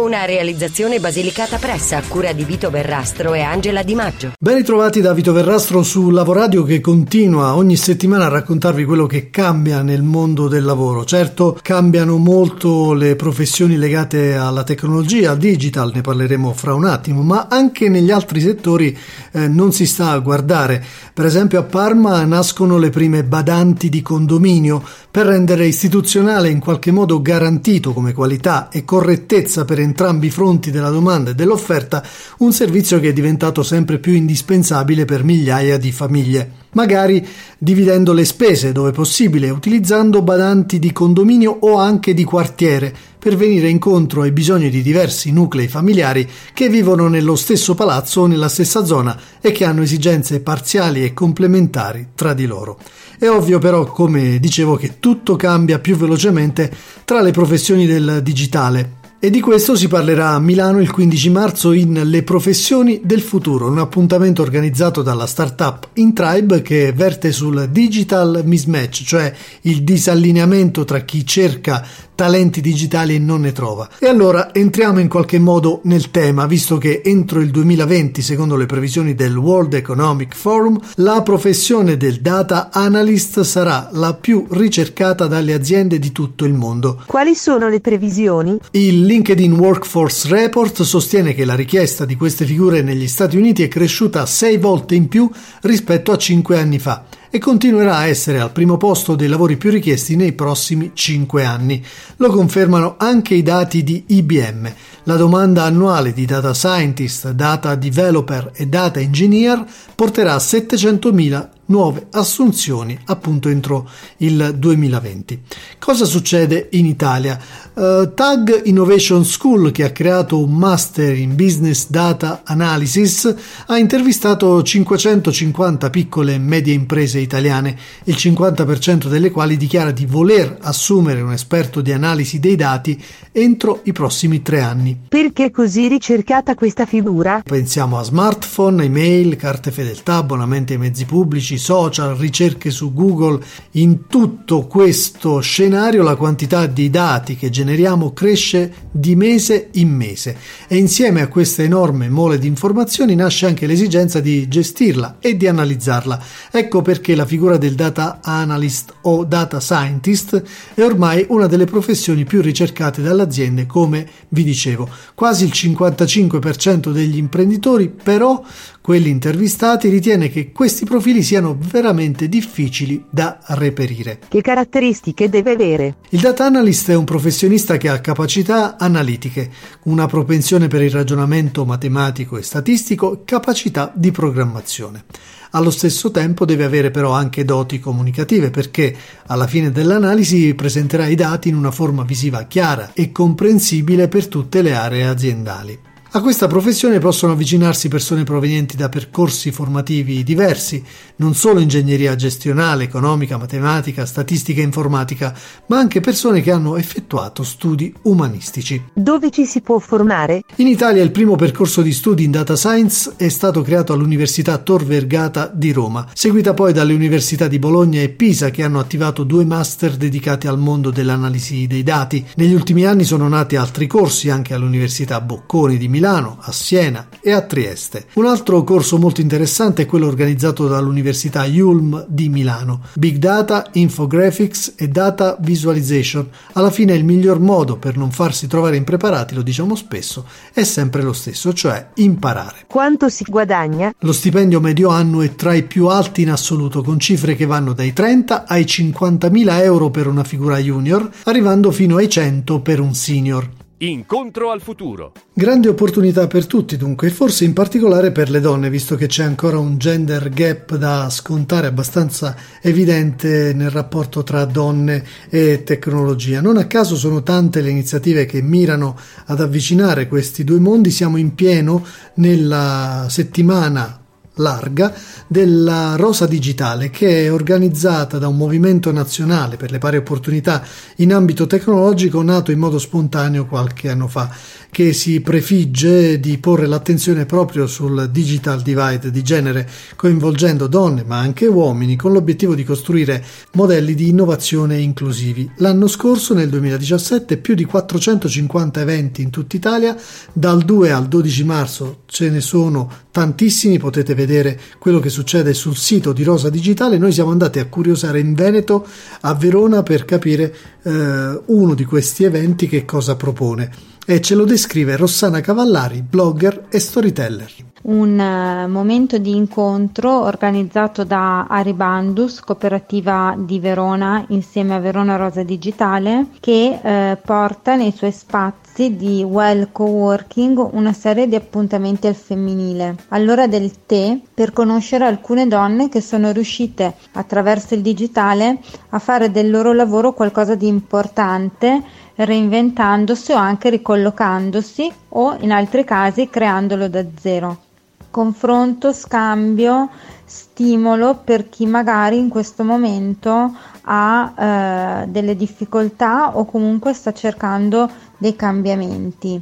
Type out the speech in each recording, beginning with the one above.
Una realizzazione basilicata pressa a cura di Vito Verrastro e Angela Di Maggio. Ben ritrovati da Vito Verrastro su Lavoradio che continua ogni settimana a raccontarvi quello che cambia nel mondo del lavoro. Certo, cambiano molto le professioni legate alla tecnologia, al digital, ne parleremo fra un attimo, ma anche negli altri settori eh, non si sta a guardare. Per esempio a Parma nascono le prime badanti di condominio per rendere istituzionale in qualche modo garantito come qualità e correttezza per entrambi i fronti della domanda e dell'offerta un servizio che è diventato sempre più indispensabile per migliaia di famiglie magari dividendo le spese dove possibile, utilizzando badanti di condominio o anche di quartiere per venire incontro ai bisogni di diversi nuclei familiari che vivono nello stesso palazzo o nella stessa zona e che hanno esigenze parziali e complementari tra di loro. È ovvio però, come dicevo, che tutto cambia più velocemente tra le professioni del digitale e di questo si parlerà a Milano il 15 marzo in Le professioni del futuro, un appuntamento organizzato dalla startup InTribe che verte sul digital mismatch, cioè il disallineamento tra chi cerca talenti digitali e non ne trova. E allora entriamo in qualche modo nel tema, visto che entro il 2020, secondo le previsioni del World Economic Forum, la professione del data analyst sarà la più ricercata dalle aziende di tutto il mondo. Quali sono le previsioni? Il LinkedIn Workforce Report sostiene che la richiesta di queste figure negli Stati Uniti è cresciuta sei volte in più rispetto a cinque anni fa e continuerà a essere al primo posto dei lavori più richiesti nei prossimi 5 anni. Lo confermano anche i dati di IBM. La domanda annuale di data scientist, data developer e data engineer porterà a 700.000 nuove assunzioni appunto entro il 2020. Cosa succede in Italia? Uh, Tag Innovation School, che ha creato un master in business data analysis, ha intervistato 550 piccole e medie imprese italiane, il 50% delle quali dichiara di voler assumere un esperto di analisi dei dati entro i prossimi tre anni. Perché così ricercata questa figura? Pensiamo a smartphone, email, carte fedeltà, abbonamenti ai mezzi pubblici, social, ricerche su Google. In tutto questo scenario la quantità di dati che generiamo cresce di mese in mese e insieme a questa enorme mole di informazioni nasce anche l'esigenza di gestirla e di analizzarla. Ecco perché la figura del data analyst o data scientist è ormai una delle professioni più ricercate dalle aziende, come vi dicevo. Quasi il 55% degli imprenditori però quelli intervistati ritiene che questi profili siano veramente difficili da reperire. Che caratteristiche deve avere? Il data analyst è un professionista che ha capacità analitiche, una propensione per il ragionamento matematico e statistico, capacità di programmazione. Allo stesso tempo deve avere però anche doti comunicative perché alla fine dell'analisi presenterà i dati in una forma visiva chiara e comprensibile per tutte le aree aziendali. A questa professione possono avvicinarsi persone provenienti da percorsi formativi diversi, non solo ingegneria gestionale, economica, matematica, statistica e informatica, ma anche persone che hanno effettuato studi umanistici. Dove ci si può formare? In Italia il primo percorso di studi in data science è stato creato all'Università Tor Vergata di Roma, seguita poi dalle università di Bologna e Pisa che hanno attivato due master dedicati al mondo dell'analisi dei dati. Negli ultimi anni sono nati altri corsi anche all'Università Bocconi di Milano Milano, a Siena e a Trieste. Un altro corso molto interessante è quello organizzato dall'Università Ulm di Milano. Big Data, Infographics e Data Visualization. Alla fine il miglior modo per non farsi trovare impreparati, lo diciamo spesso, è sempre lo stesso, cioè imparare. Quanto si guadagna? Lo stipendio medio anno è tra i più alti in assoluto, con cifre che vanno dai 30 ai 50 mila euro per una figura junior, arrivando fino ai 100 per un senior. Incontro al futuro. Grande opportunità per tutti dunque, e forse in particolare per le donne, visto che c'è ancora un gender gap da scontare abbastanza evidente nel rapporto tra donne e tecnologia. Non a caso sono tante le iniziative che mirano ad avvicinare questi due mondi, siamo in pieno nella settimana larga della Rosa Digitale che è organizzata da un movimento nazionale per le pari opportunità in ambito tecnologico nato in modo spontaneo qualche anno fa che si prefigge di porre l'attenzione proprio sul digital divide di genere, coinvolgendo donne ma anche uomini, con l'obiettivo di costruire modelli di innovazione inclusivi. L'anno scorso, nel 2017, più di 450 eventi in tutta Italia, dal 2 al 12 marzo ce ne sono tantissimi, potete vedere quello che succede sul sito di Rosa Digitale. Noi siamo andati a curiosare in Veneto, a Verona, per capire eh, uno di questi eventi che cosa propone e ce lo descrive Rossana Cavallari, blogger e storyteller. Un uh, momento di incontro organizzato da Aribandus, cooperativa di Verona, insieme a Verona Rosa Digitale, che uh, porta nei suoi spazi di well coworking una serie di appuntamenti al femminile. All'ora del tè per conoscere alcune donne che sono riuscite attraverso il digitale a fare del loro lavoro qualcosa di importante reinventandosi o anche ricollocandosi o in altri casi creandolo da zero. Confronto, scambio, stimolo per chi magari in questo momento ha eh, delle difficoltà o comunque sta cercando dei cambiamenti.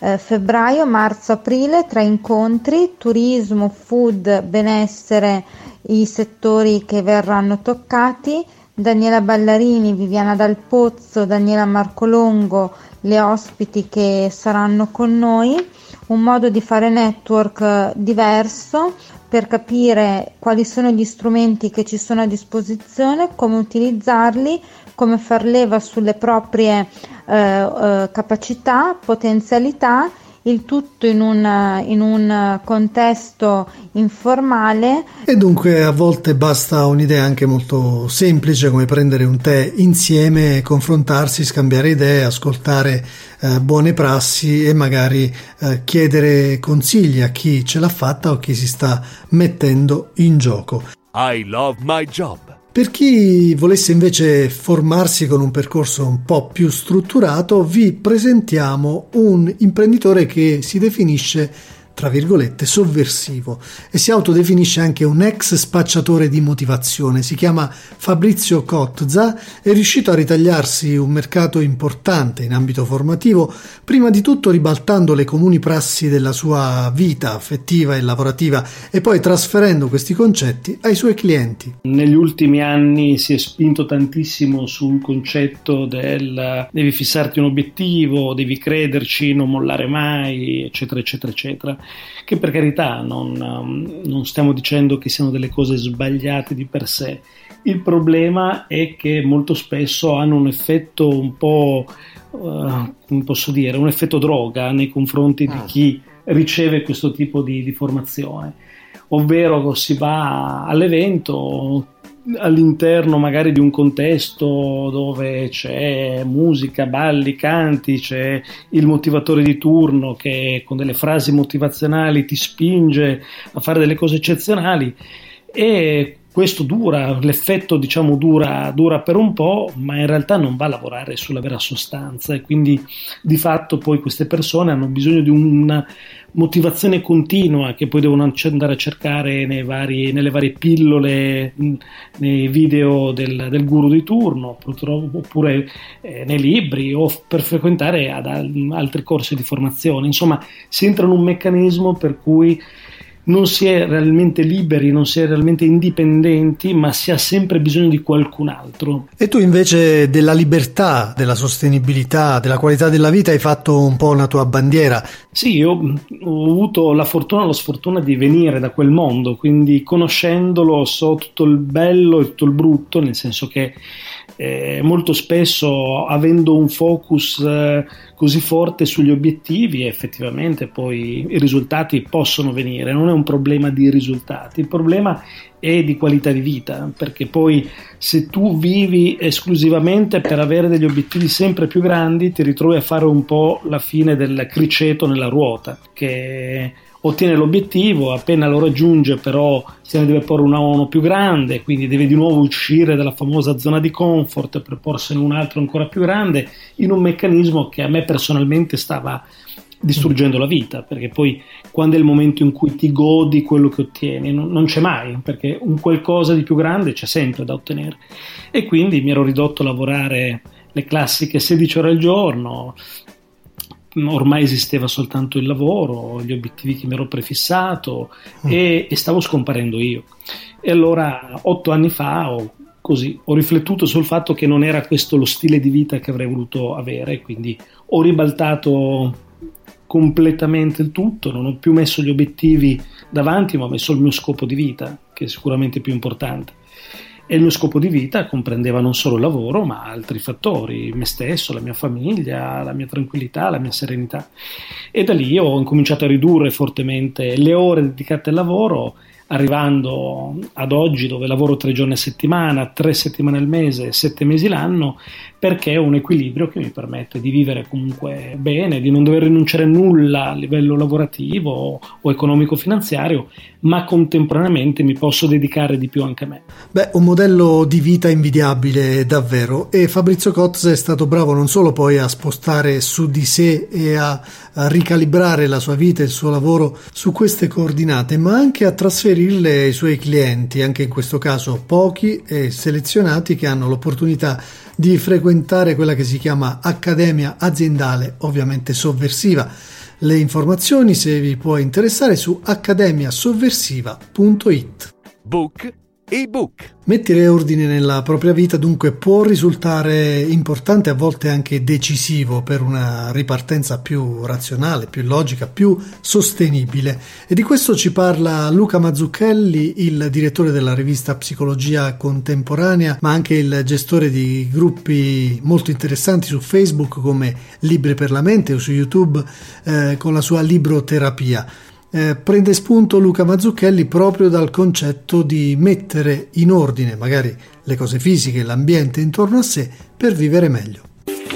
Eh, febbraio, marzo, aprile, tre incontri, turismo, food, benessere, i settori che verranno toccati Daniela Ballarini, Viviana Dal Pozzo, Daniela Marcolongo, le ospiti che saranno con noi, un modo di fare network diverso per capire quali sono gli strumenti che ci sono a disposizione, come utilizzarli, come far leva sulle proprie eh, eh, capacità, potenzialità il tutto in un, in un, contesto informale. E dunque a volte basta un'idea anche molto semplice come prendere un tè insieme, confrontarsi, scambiare idee, ascoltare eh, buone prassi e magari eh, chiedere consigli a chi ce l'ha fatta o chi si sta mettendo in gioco. I love my job. Per chi volesse invece formarsi con un percorso un po' più strutturato, vi presentiamo un imprenditore che si definisce tra virgolette, sovversivo e si autodefinisce anche un ex spacciatore di motivazione. Si chiama Fabrizio Cotza, è riuscito a ritagliarsi un mercato importante in ambito formativo, prima di tutto ribaltando le comuni prassi della sua vita affettiva e lavorativa e poi trasferendo questi concetti ai suoi clienti. Negli ultimi anni si è spinto tantissimo sul concetto del devi fissarti un obiettivo, devi crederci, non mollare mai, eccetera, eccetera, eccetera che per carità non, um, non stiamo dicendo che siano delle cose sbagliate di per sé. Il problema è che molto spesso hanno un effetto un po', uh, come posso dire, un effetto droga nei confronti di ah. chi riceve questo tipo di, di formazione. Ovvero si va all'evento, all'interno magari di un contesto dove c'è musica, balli, canti, c'è il motivatore di turno che con delle frasi motivazionali ti spinge a fare delle cose eccezionali. E questo dura, l'effetto diciamo dura, dura, per un po', ma in realtà non va a lavorare sulla vera sostanza. E quindi di fatto poi queste persone hanno bisogno di una motivazione continua che poi devono andare a cercare vari, nelle varie pillole, nei video del, del guru di turno, oppure eh, nei libri o per frequentare ad altri corsi di formazione. Insomma, si entra in un meccanismo per cui non si è realmente liberi, non si è realmente indipendenti, ma si ha sempre bisogno di qualcun altro. E tu invece della libertà, della sostenibilità, della qualità della vita hai fatto un po' una tua bandiera. Sì, io ho avuto la fortuna e la sfortuna di venire da quel mondo, quindi conoscendolo so tutto il bello e tutto il brutto, nel senso che eh, molto spesso avendo un focus eh, così forte sugli obiettivi effettivamente poi i risultati possono venire, non è un problema di risultati, il problema è di qualità di vita, perché poi se tu vivi esclusivamente per avere degli obiettivi sempre più grandi ti ritrovi a fare un po' la fine del criceto nella ruota, che ottiene l'obiettivo, appena lo raggiunge però se ne deve porre uno più grande, quindi deve di nuovo uscire dalla famosa zona di comfort per porsene un altro ancora più grande, in un meccanismo che a me personalmente stava distruggendo la vita, perché poi quando è il momento in cui ti godi quello che ottieni, non, non, c'è mai, perché un qualcosa di più grande c'è sempre da ottenere. E quindi mi ero ridotto a lavorare le classiche 16 ore al giorno, ormai esisteva soltanto il lavoro, gli obiettivi che mi ero prefissato mm. e, e, stavo scomparendo io. E allora otto anni fa ho, così, ho riflettuto sul fatto che non era questo lo stile di vita che avrei voluto avere, quindi ho ribaltato completamente il tutto, non ho più messo gli obiettivi davanti, ma ho messo il mio scopo di vita, che è sicuramente più importante. E il mio scopo di vita comprendeva non solo il lavoro, ma altri fattori, me stesso, la mia famiglia, la mia tranquillità, la mia serenità. E da lì ho incominciato a ridurre fortemente le ore dedicate al lavoro arrivando ad oggi dove lavoro tre giorni a settimana, tre settimane al mese, sette mesi l'anno, perché è un equilibrio che mi permette di vivere comunque bene, di non dover rinunciare a nulla a livello lavorativo o economico-finanziario, ma contemporaneamente mi posso dedicare di più anche a me. Beh, un modello di vita invidiabile davvero e Fabrizio Cotz è stato bravo non solo poi a spostare su di sé e a, ricalibrare la sua vita e il suo lavoro su queste coordinate, ma anche a trasferirle ai suoi clienti, anche in questo caso pochi e selezionati che hanno l'opportunità di frequentare quella che si chiama Accademia Aziendale, ovviamente sovversiva. Le informazioni, se vi può interessare, su accademiasovversiva.it. Book ebook. Mettere ordine nella propria vita dunque può risultare importante, a volte anche decisivo per una ripartenza più razionale, più logica, più sostenibile. E di questo ci parla Luca Mazzucchelli, il direttore della rivista Psicologia Contemporanea, ma anche il gestore di gruppi molto interessanti su Facebook come Libri per la Mente o su YouTube eh, con la sua libroterapia eh, prende spunto Luca Mazzucchelli proprio dal concetto di mettere in ordine magari le cose fisiche, l'ambiente intorno a sé per vivere meglio.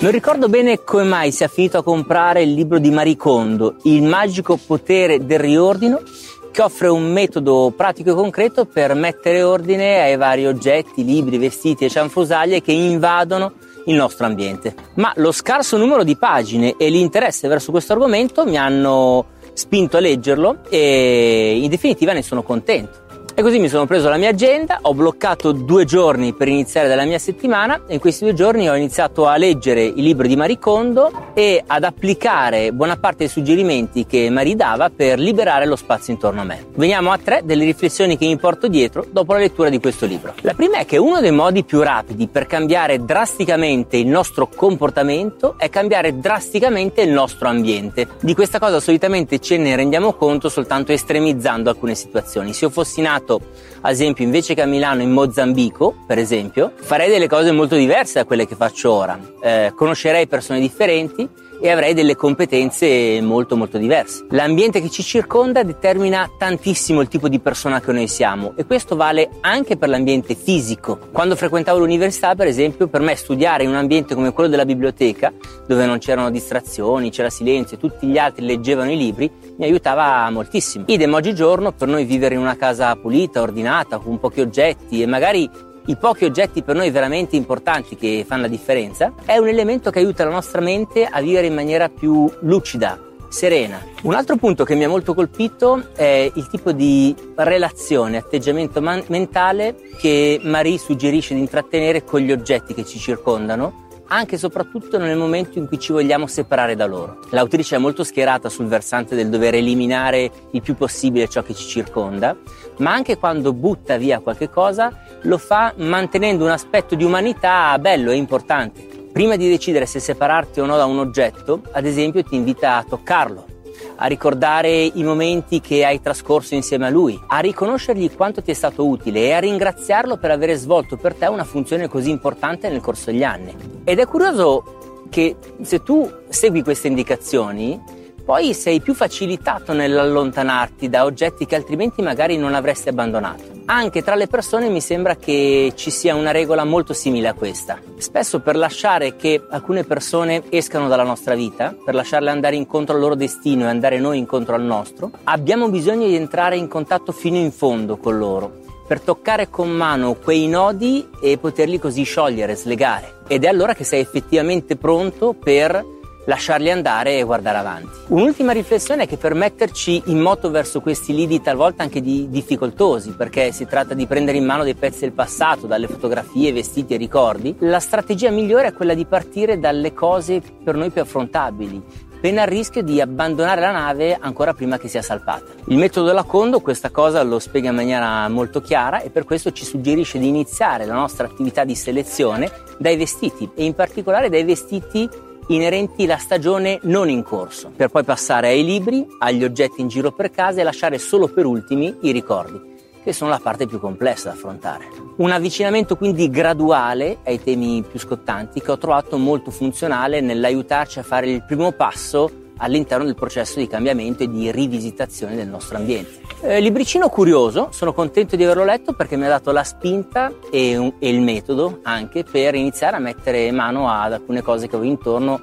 Non ricordo bene come mai sia finito a comprare il libro di Maricondo, Il magico potere del riordino, che offre un metodo pratico e concreto per mettere ordine ai vari oggetti, libri, vestiti e cianfrusaglie che invadono il nostro ambiente. Ma lo scarso numero di pagine e l'interesse verso questo argomento mi hanno spinto a leggerlo e in definitiva ne sono contento. E così mi sono preso la mia agenda, ho bloccato due giorni per iniziare dalla mia settimana e in questi due giorni ho iniziato a leggere il libro di Maricondo e ad applicare buona parte dei suggerimenti che Marie dava per liberare lo spazio intorno a me. Veniamo a tre delle riflessioni che mi porto dietro dopo la lettura di questo libro. La prima è che uno dei modi più rapidi per cambiare drasticamente il nostro comportamento è cambiare drasticamente il nostro ambiente. Di questa cosa solitamente ce ne rendiamo conto soltanto estremizzando alcune situazioni. Se io fossi nato nato, ad esempio, invece che a Milano in Mozambico, per esempio, farei delle cose molto diverse da quelle che faccio ora. Eh, conoscerei persone differenti e avrei delle competenze molto molto diverse. L'ambiente che ci circonda determina tantissimo il tipo di persona che noi siamo e questo vale anche per l'ambiente fisico. Quando frequentavo l'università, per esempio, per me studiare in un ambiente come quello della biblioteca, dove non c'erano distrazioni, c'era silenzio e tutti gli altri leggevano i libri, mi aiutava moltissimo. Idem oggigiorno per noi vivere in una casa pulita, ordinata, con pochi oggetti e magari i pochi oggetti per noi veramente importanti che fanno la differenza, è un elemento che aiuta la nostra mente a vivere in maniera più lucida, serena. Un altro punto che mi ha molto colpito è il tipo di relazione, atteggiamento man- mentale che Marie suggerisce di intrattenere con gli oggetti che ci circondano anche e soprattutto nel momento in cui ci vogliamo separare da loro. L'autrice è molto schierata sul versante del dover eliminare il più possibile ciò che ci circonda, ma anche quando butta via qualche cosa lo fa mantenendo un aspetto di umanità bello e importante. Prima di decidere se separarti o no da un oggetto, ad esempio ti invita a toccarlo, a ricordare i momenti che hai trascorso insieme a lui, a riconoscergli quanto ti è stato utile e a ringraziarlo per aver svolto per te una funzione così importante nel corso degli anni. Ed è curioso che se tu segui queste indicazioni, poi sei più facilitato nell'allontanarti da oggetti che altrimenti magari non avresti abbandonato. Anche tra le persone mi sembra che ci sia una regola molto simile a questa. Spesso per lasciare che alcune persone escano dalla nostra vita, per lasciarle andare incontro al loro destino e andare noi incontro al nostro, abbiamo bisogno di entrare in contatto fino in fondo con loro, per toccare con mano quei nodi e poterli così sciogliere, slegare. Ed è allora che sei effettivamente pronto per lasciarli andare e guardare avanti. Un'ultima riflessione è che per metterci in moto verso questi lidi talvolta anche di difficoltosi, perché si tratta di prendere in mano dei pezzi del passato, dalle fotografie, vestiti e ricordi, la strategia migliore è quella di partire dalle cose per noi più affrontabili, pena il rischio di abbandonare la nave ancora prima che sia salpata. Il metodo Lacondo questa cosa lo spiega in maniera molto chiara e per questo ci suggerisce di iniziare la nostra attività di selezione dai vestiti e in particolare dai vestiti inerenti alla stagione non in corso, per poi passare ai libri, agli oggetti in giro per casa e lasciare solo per ultimi i ricordi, che sono la parte più complessa da affrontare. Un avvicinamento quindi graduale ai temi più scottanti che ho trovato molto funzionale nell'aiutarci a fare il primo passo all'interno del processo di cambiamento e di rivisitazione del nostro ambiente. Eh, libricino curioso, sono contento di averlo letto perché mi ha dato la spinta e, un, e il metodo anche per iniziare a mettere mano ad alcune cose che avevo intorno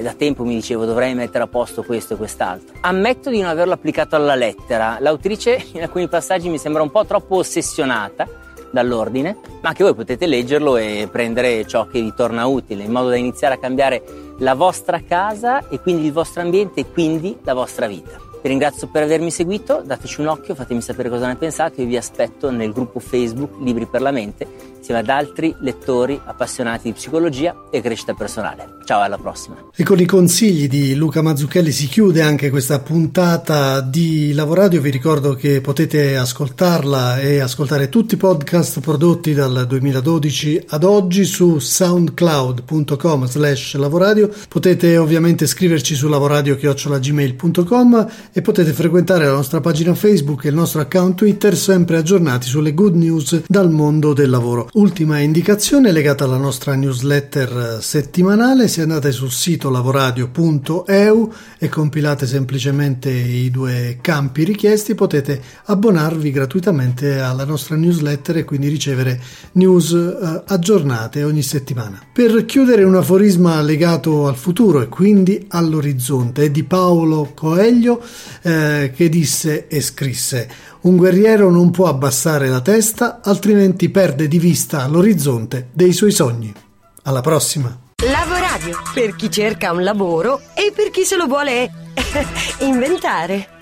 e da tempo mi dicevo dovrei mettere a posto questo e quest'altro. Ammetto di non averlo applicato alla lettera, l'autrice in alcuni passaggi mi sembra un po' troppo ossessionata dall'ordine, ma che voi potete leggerlo e prendere ciò che vi torna utile, in modo da iniziare a cambiare la vostra casa e quindi il vostro ambiente e quindi la vostra vita. Vi ringrazio per avermi seguito, dateci un occhio, fatemi sapere cosa ne pensate, io vi aspetto nel gruppo Facebook Libri per la Mente, insieme ad altri lettori appassionati di psicologia e crescita personale. Ciao, alla prossima. E con i consigli di Luca Mazzucchelli si chiude anche questa puntata di Lavoradio. Vi ricordo che potete ascoltarla e ascoltare tutti i podcast prodotti dal 2012 ad oggi su soundcloud.com slash lavoradio. Potete ovviamente scriverci su lavoradio.gmail.com e potete frequentare la nostra pagina Facebook e il nostro account Twitter sempre aggiornati sulle good news dal mondo del lavoro. Ultima indicazione legata alla nostra newsletter settimanale, se andate sul sito lavoradio.eu e compilate semplicemente i due campi richiesti potete abbonarvi gratuitamente alla nostra newsletter e quindi ricevere news eh, aggiornate ogni settimana. Per chiudere un aforisma legato al futuro e quindi all'orizzonte è di Paolo Coelho eh, che disse e scrisse un guerriero non può abbassare la testa altrimenti perde di vista l'orizzonte dei suoi sogni. Alla prossima! Lavoradio per chi cerca un lavoro e per chi se lo vuole inventare.